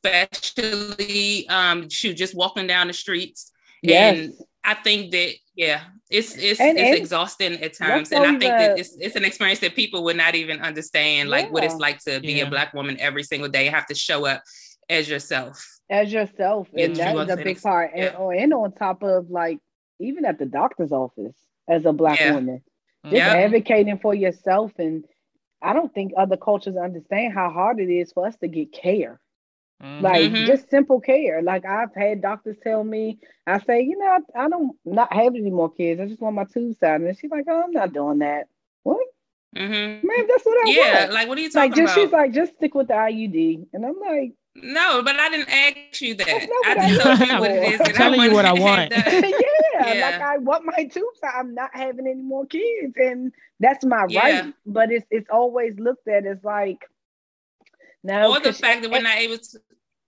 especially um shoot, just walking down the streets. Yes. And I think that yeah, it's it's and, it's and exhausting at times. And I think that it's it's an experience that people would not even understand, like yeah. what it's like to be yeah. a black woman every single day, have to show up as yourself. As yourself. And that's a big part. Yeah. And, oh, and on top of like even at the doctor's office as a black woman. Just advocating for yourself and I don't think other cultures understand how hard it is for us to get care. Mm-hmm. Like just simple care. Like I've had doctors tell me, I say, you know, I, I don't not have any more kids. I just want my tubes out. And she's like, oh, I'm not doing that. What? Mm-hmm. Man, that's what I want. yeah, want. like what are you talking like, just, about? She's like, just stick with the IUD. And I'm like, no, but I didn't ask you that. I just told you what it is. I'm telling you what I want. yeah, yeah, like I want my tubes. I'm not having any more kids, and that's my yeah. right. But it's it's always looked at as like no, or the fact that we're not able to.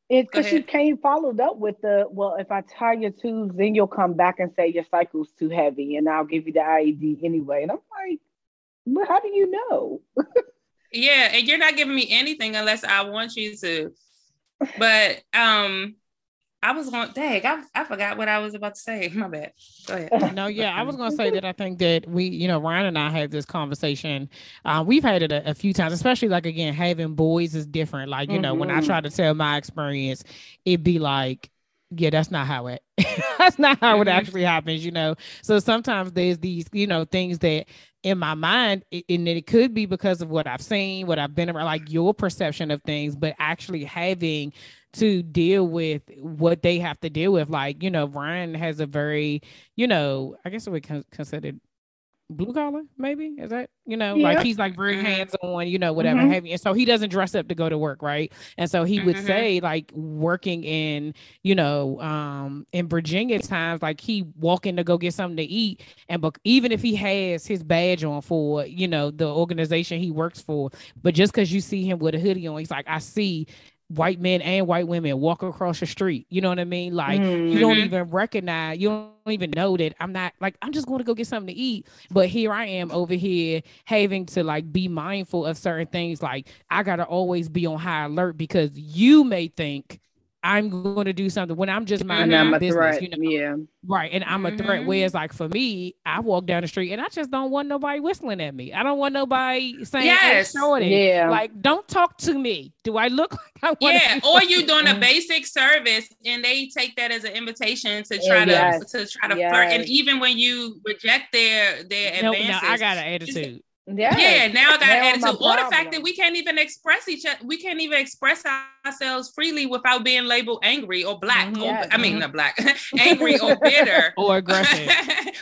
It's because she came followed up with the well, if I tie your tubes, then you'll come back and say your cycle's too heavy, and I'll give you the IUD anyway. And I'm like, but how do you know? yeah, and you're not giving me anything unless I want you to. But um, I was going, dang, I, I forgot what I was about to say. My bad. Go ahead. No, yeah, I was going to say that I think that we, you know, Ryan and I had this conversation. Uh, we've had it a, a, few times, especially like, again, having boys is different. Like, you mm-hmm. know, when I mm-hmm. try to tell my experience, it'd be like, yeah, that's not how it that's not how mm-hmm. it actually happens, you know. So sometimes there's these, you know, things that in my mind, and it could be because of what I've seen, what I've been around, like your perception of things, but actually having to deal with what they have to deal with. Like, you know, Ryan has a very, you know, I guess we con- considered blue collar, maybe is that you know, like he's like very mm-hmm. hands on, you know, whatever mm-hmm. And so he doesn't dress up to go to work, right? And so he mm-hmm. would say, like, working in, you know, um, in Virginia times, like he walking to go get something to eat, and but even if he has his badge on for, you know, the organization he works for, but just because you see him with a hoodie on, he's like, I see white men and white women walk across the street. You know what I mean? Like mm-hmm. you don't mm-hmm. even recognize, you don't even know that I'm not like I'm just going to go get something to eat. But here I am over here having to like be mindful of certain things. Like I gotta always be on high alert because you may think I'm going to do something when I'm just minding my business, threat. you know. Yeah. Right. And I'm a mm-hmm. threat. Whereas like for me, I walk down the street and I just don't want nobody whistling at me. I don't want nobody saying, yes. Hey, shorty. Yeah. Like, don't talk to me. Do I look like I want Yeah. Or you doing a basic service and they take that as an invitation to try to yes. to try to yes. flirt. And even when you reject their their nope, advances. No, I got an attitude. Yeah. Yeah. Now I got now attitude. Or the fact that we can't even express each other, we can't even express ourselves freely without being labeled angry or black. Mm-hmm. Or, I mean, not black, angry or bitter or aggressive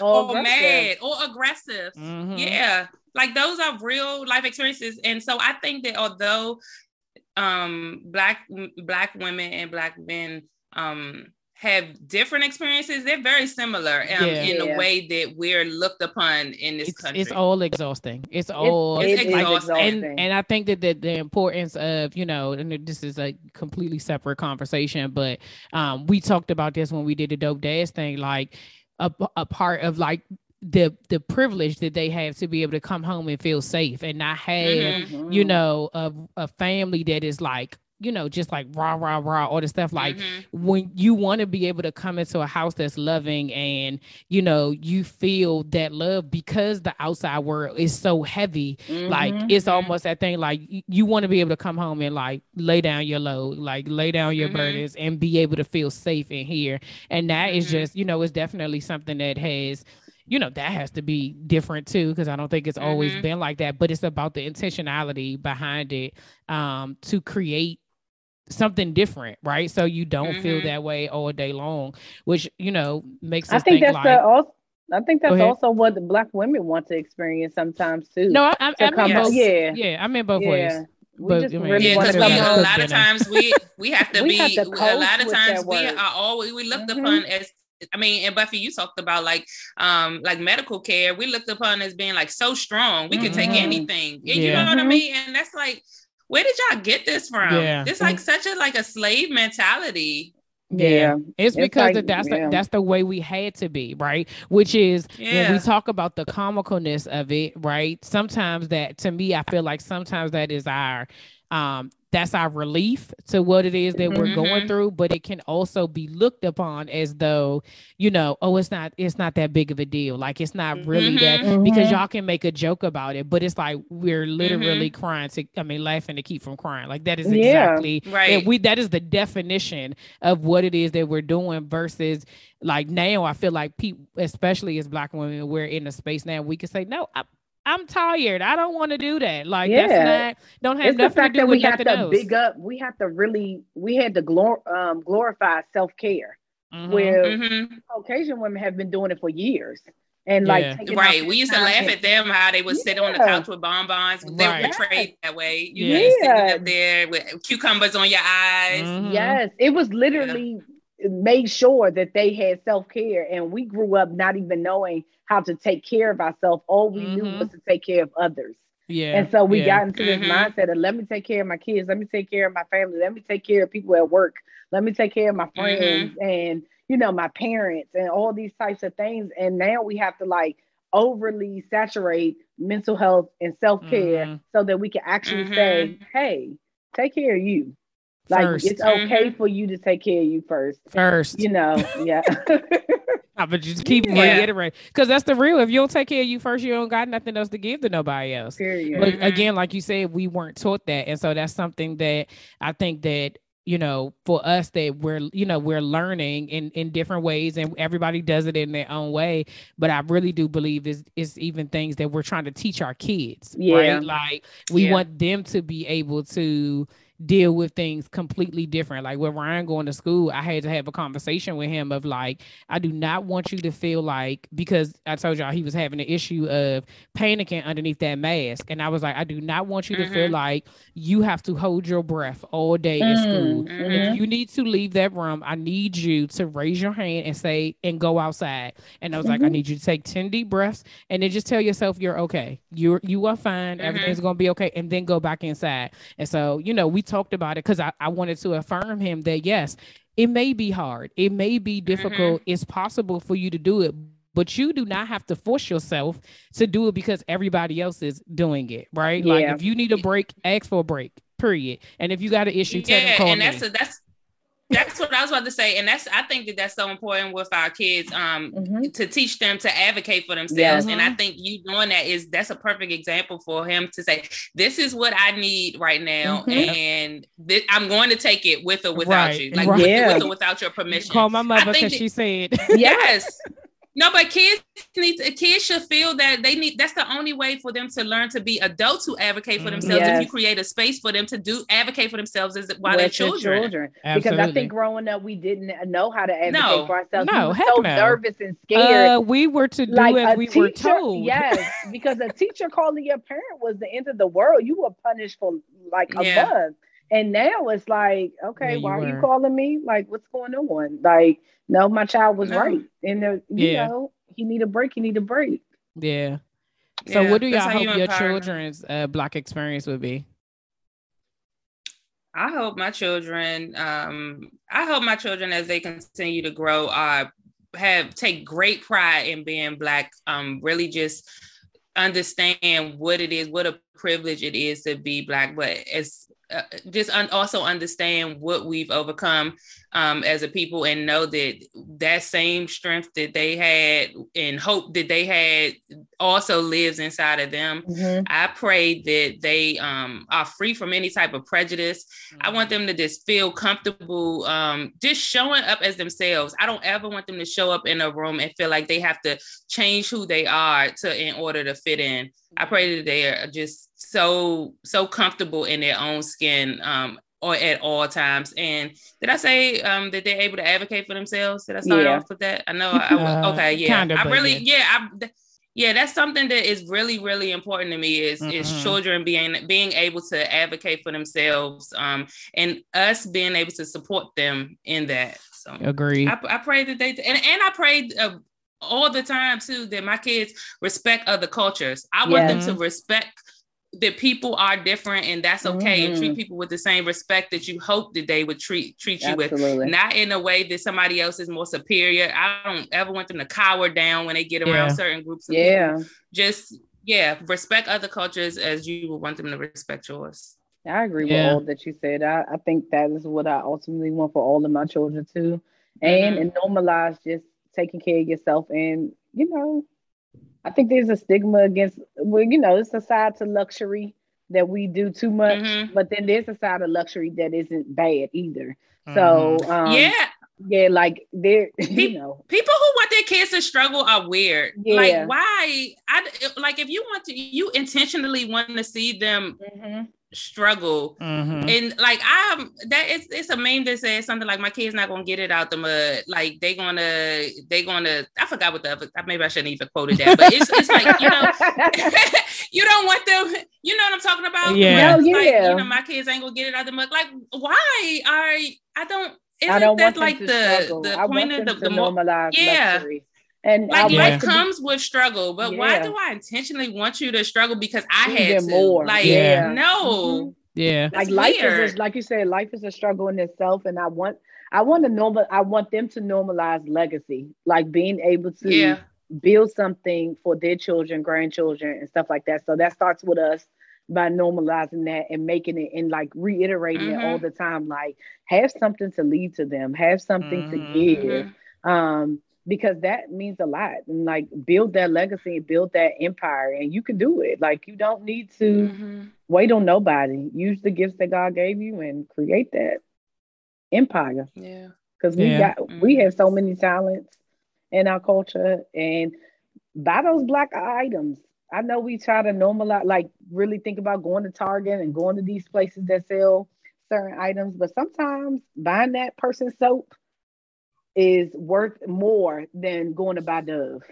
or, or mad or aggressive. Mm-hmm. Yeah. Like those are real life experiences. And so I think that although um black black women and black men um have different experiences, they're very similar um, yeah. in the way that we're looked upon in this it's, country. It's all exhausting. It's all it's, it's exhausting. And, and I think that the, the importance of, you know, and this is a completely separate conversation, but um, we talked about this when we did the dope dash thing, like a, a part of like the the privilege that they have to be able to come home and feel safe and not have mm-hmm. you know a, a family that is like you know, just like rah, rah, rah, all the stuff. Like mm-hmm. when you want to be able to come into a house that's loving and, you know, you feel that love because the outside world is so heavy. Mm-hmm. Like it's mm-hmm. almost that thing like you, want to be able to come home and like lay down your load, like lay down your mm-hmm. burdens and be able to feel safe in here. And that is mm-hmm. just, you know, it's definitely something that has you know that has to be different too because i don't think it's always mm-hmm. been like that but it's about the intentionality behind it um to create something different, right? So you don't mm-hmm. feel that way all day long, which you know makes. I think, think that's like, the also. I think that's also what the black women want to experience sometimes too. No, I, I, I mean, yes. yeah, yeah, I mean both yeah. ways. We but, just I mean, really yeah, because a lot of times we we have to we be have to a lot of times we are always we looked mm-hmm. upon as I mean, and Buffy, you talked about like um like medical care. We looked upon as being like so strong. We mm-hmm. could take mm-hmm. anything. Yeah. You know what I mm-hmm. mean? And that's like where did y'all get this from? Yeah. It's like such a like a slave mentality. Yeah, it's, because like, that's yeah. the, that's the way we had to be, right? Which is yeah. when we talk about the comicalness of it, right? Sometimes that to me, I feel like sometimes that is our um that's our relief to what it is that we're mm-hmm. going through but it can also be looked upon as though you know oh it's not it's not that big of a deal like it's not really mm-hmm. that mm-hmm. because y'all can make a joke about it but it's like we're literally mm-hmm. crying to i mean laughing to keep from crying like that is exactly yeah. right we that is the definition of what it is that we're doing versus like now i feel like people especially as black women we're in a space now we can say no I, I'm tired. I don't want to do that. Like yeah. that's not don't have it's nothing the fact to do that we have to else. big up. We have to really we had to glor- um, glorify self care, mm-hmm. where mm-hmm. Caucasian women have been doing it for years. And yeah. like right, we used to laugh and, at them how they would yeah. sit on the couch with bonbons. They right. were portrayed that way. You yeah. know, sitting up there with cucumbers on your eyes. Mm-hmm. Yes, it was literally made sure that they had self care, and we grew up not even knowing how to take care of ourselves. All we mm-hmm. knew was to take care of others. Yeah. And so we yeah. got into this mm-hmm. mindset of let me take care of my kids, let me take care of my family, let me take care of people at work, let me take care of my friends mm-hmm. and you know my parents and all these types of things. And now we have to like overly saturate mental health and self-care mm-hmm. so that we can actually say, mm-hmm. hey, take care of you. Like first. it's okay mm-hmm. for you to take care of you first. First. You know, yeah. but you just keep yeah. reiterating because that's the real. If you don't take care of you first, you don't got nothing else to give to nobody else. Period. But mm-hmm. again, like you said, we weren't taught that, and so that's something that I think that you know for us that we're you know we're learning in in different ways and everybody does it in their own way but i really do believe is is even things that we're trying to teach our kids yeah. right like we yeah. want them to be able to deal with things completely different. Like with Ryan going to school, I had to have a conversation with him of like, I do not want you to feel like because I told y'all he was having an issue of panicking underneath that mask. And I was like, I do not want you mm-hmm. to feel mm-hmm. like you have to hold your breath all day mm-hmm. in school. Mm-hmm. If you need to leave that room, I need you to raise your hand and say and go outside. And I was like, I mm-hmm. need you to take 10 deep breaths and then just tell yourself you're okay. You're you are fine. Mm-hmm. Everything's gonna be okay. And then go back inside. And so, you know, we talked about it because I, I wanted to affirm him that yes, it may be hard, it may be difficult, mm-hmm. it's possible for you to do it, but you do not have to force yourself to do it because everybody else is doing it, right? Yeah. Like if you need a break, ask for a break. Period. And if you got an issue, yeah, and that's a, that's that's what I was about to say, and that's I think that that's so important with our kids, um, mm-hmm. to teach them to advocate for themselves. Yeah. And I think you doing that is that's a perfect example for him to say, "This is what I need right now, mm-hmm. and th- I'm going to take it with or without right. you, like right. with, yeah. with, or without your permission." Call my mother because she said, "Yes." No, but kids need to, kids should feel that they need that's the only way for them to learn to be adults who advocate for themselves. Yes. If you create a space for them to do advocate for themselves is while they're children. children. Because I think growing up we didn't know how to advocate no. for ourselves. No, we were so no. nervous and scared. Uh, we were to do like as we teacher, were told. Yes, because a teacher calling your parent was the end of the world. You were punished for like yeah. a month. And now it's like, okay, yeah, why are you calling me? Like, what's going on? Like, no, my child was no. right. And the, you yeah. know, he need a break, he need a break. Yeah. So yeah, what do y'all hope you your children's uh, black experience would be? I hope my children, um, I hope my children as they continue to grow, uh, have take great pride in being black, um, really just understand what it is, what a privilege it is to be black, but it's uh, just un- also understand what we've overcome um, as a people and know that that same strength that they had and hope that they had also lives inside of them. Mm-hmm. I pray that they um, are free from any type of prejudice. Mm-hmm. I want them to just feel comfortable um, just showing up as themselves. I don't ever want them to show up in a room and feel like they have to change who they are to in order to fit in. I pray that they are just so so comfortable in their own skin um, or at all times. And did I say um, that they're able to advocate for themselves? Did I start yeah. off with that? I know. I, uh, okay, yeah. Kind of, I really, yeah, yeah I, yeah, that's something that is really, really important to me. Is mm-hmm. is children being being able to advocate for themselves, um, and us being able to support them in that. So, agree. I, I pray that they and and I pray uh, all the time too that my kids respect other cultures. I want them to respect that people are different and that's okay mm-hmm. and treat mm-hmm. people with the same respect that you hope that they would treat treat you Absolutely. with not in a way that somebody else is more superior i don't ever want them to cower down when they get around yeah. certain groups yeah people. just yeah respect other cultures as you would want them to respect yours I agree yeah. with all that you said. I, I think that is what I ultimately want for all of my children too. And mm-hmm. and normalize just taking care of yourself and you know I think there's a stigma against, well, you know, it's a side to luxury that we do too much, mm-hmm. but then there's a side of luxury that isn't bad either. Mm-hmm. So, um, yeah. Yeah, like there, you know, people who want their kids to struggle are weird. Yeah. Like, why? I like if you want to, you intentionally want to see them mm-hmm struggle. Mm-hmm. and like i'm that is it's it's a meme that says something like my kid's not gonna get it out the mud. Like they gonna they gonna i forgot what the other maybe i shouldn't even quoted that but it's, it's like you know you don't want them you know what i'm talking about? Yeah. Like, yeah. you know my kids ain't gonna get it out the mud. Like why? Are i don't isn't I don't that like the the point of the, the normalize yeah. luxury. And like yeah. life comes with struggle, but yeah. why do I intentionally want you to struggle because I had to? More. Like, yeah. no. Mm-hmm. Yeah. Like life is a, like you said, life is a struggle in itself. And I want I want to normal I want them to normalize legacy, like being able to yeah. build something for their children, grandchildren, and stuff like that. So that starts with us by normalizing that and making it and like reiterating mm-hmm. it all the time. Like have something to lead to them, have something mm-hmm. to give. Um, because that means a lot and like build that legacy build that empire and you can do it like you don't need to mm-hmm. wait on nobody use the gifts that god gave you and create that empire yeah because we yeah. got mm-hmm. we have so many talents in our culture and buy those black items i know we try to normalize like really think about going to target and going to these places that sell certain items but sometimes buying that person soap is worth more than going to buy Dove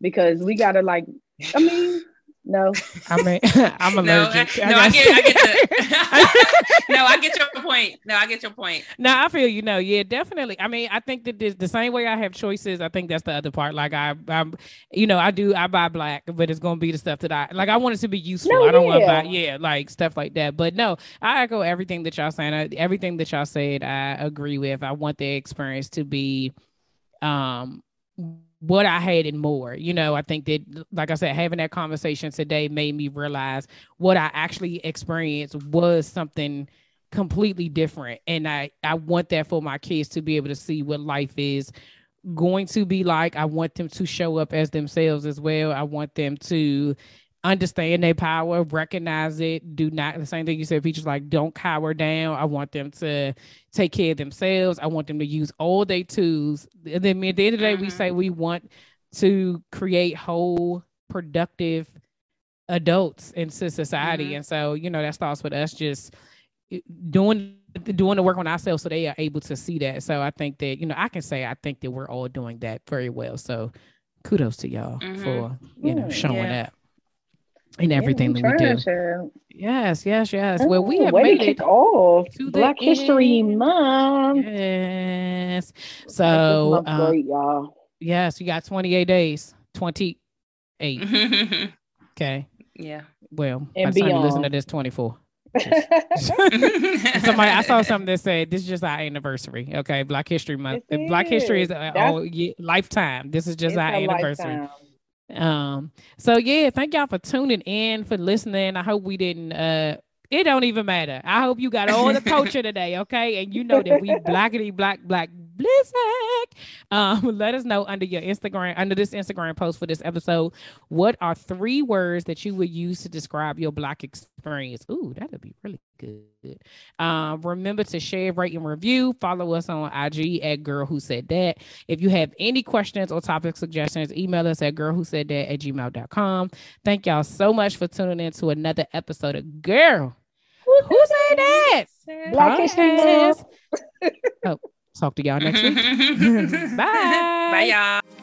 because we gotta like. I mean, no. I mean, I'm allergic. No, no I, get, I get the, no, I get your point. No, I get your point. No, I feel you know, yeah, definitely. I mean, I think that this, the same way I have choices, I think that's the other part. Like I, I'm, you know, I do, I buy black, but it's gonna be the stuff that I like. I want it to be useful. No, I don't yeah. want to buy, yeah, like stuff like that. But no, I echo everything that y'all saying. I, everything that y'all said, I agree with. I want the experience to be, um what I had and more. You know, I think that, like I said, having that conversation today made me realize what I actually experienced was something completely different. And I, I want that for my kids to be able to see what life is going to be like. I want them to show up as themselves as well. I want them to understand their power, recognize it, do not the same thing you said, Peaches like don't cower down. I want them to take care of themselves. I want them to use all their tools. And then at the end of the day, mm-hmm. we say we want to create whole, productive adults into society. Mm-hmm. And so, you know, that starts with us just eh, doing doing the work on ourselves so they are able to see that. So I think that, you know, I can say I think that we're all doing that very well. So kudos to y'all mm-hmm. for, you know, showing yeah. that in everything yeah, that we do. To. Yes, yes, yes. well, we have made it off to Black History Month. Yes. So, uh, great, y'all. Yes, you got 28 days. 28. okay. Yeah. Well, and by the time you listen to this, 24. Somebody, I saw something that said this is just our anniversary. Okay, Black History Month. Black History is a, oh, yeah, lifetime. This is just our anniversary. Lifetime. Um, so yeah, thank y'all for tuning in, for listening. I hope we didn't uh it don't even matter. I hope you got all the culture today, okay? And you know that we blackity black black Um, let us know under your Instagram, under this Instagram post for this episode, what are three words that you would use to describe your black experience? Ooh, that'd be really good. Um, remember to share, rate, and review. Follow us on IG at Girl Who Said That. If you have any questions or topic suggestions, email us at Girl Who Said That at gmail.com. Thank y'all so much for tuning in to another episode of Girl who said that? Black History Month. oh, talk to y'all next week. Mm-hmm. Bye. Bye, y'all.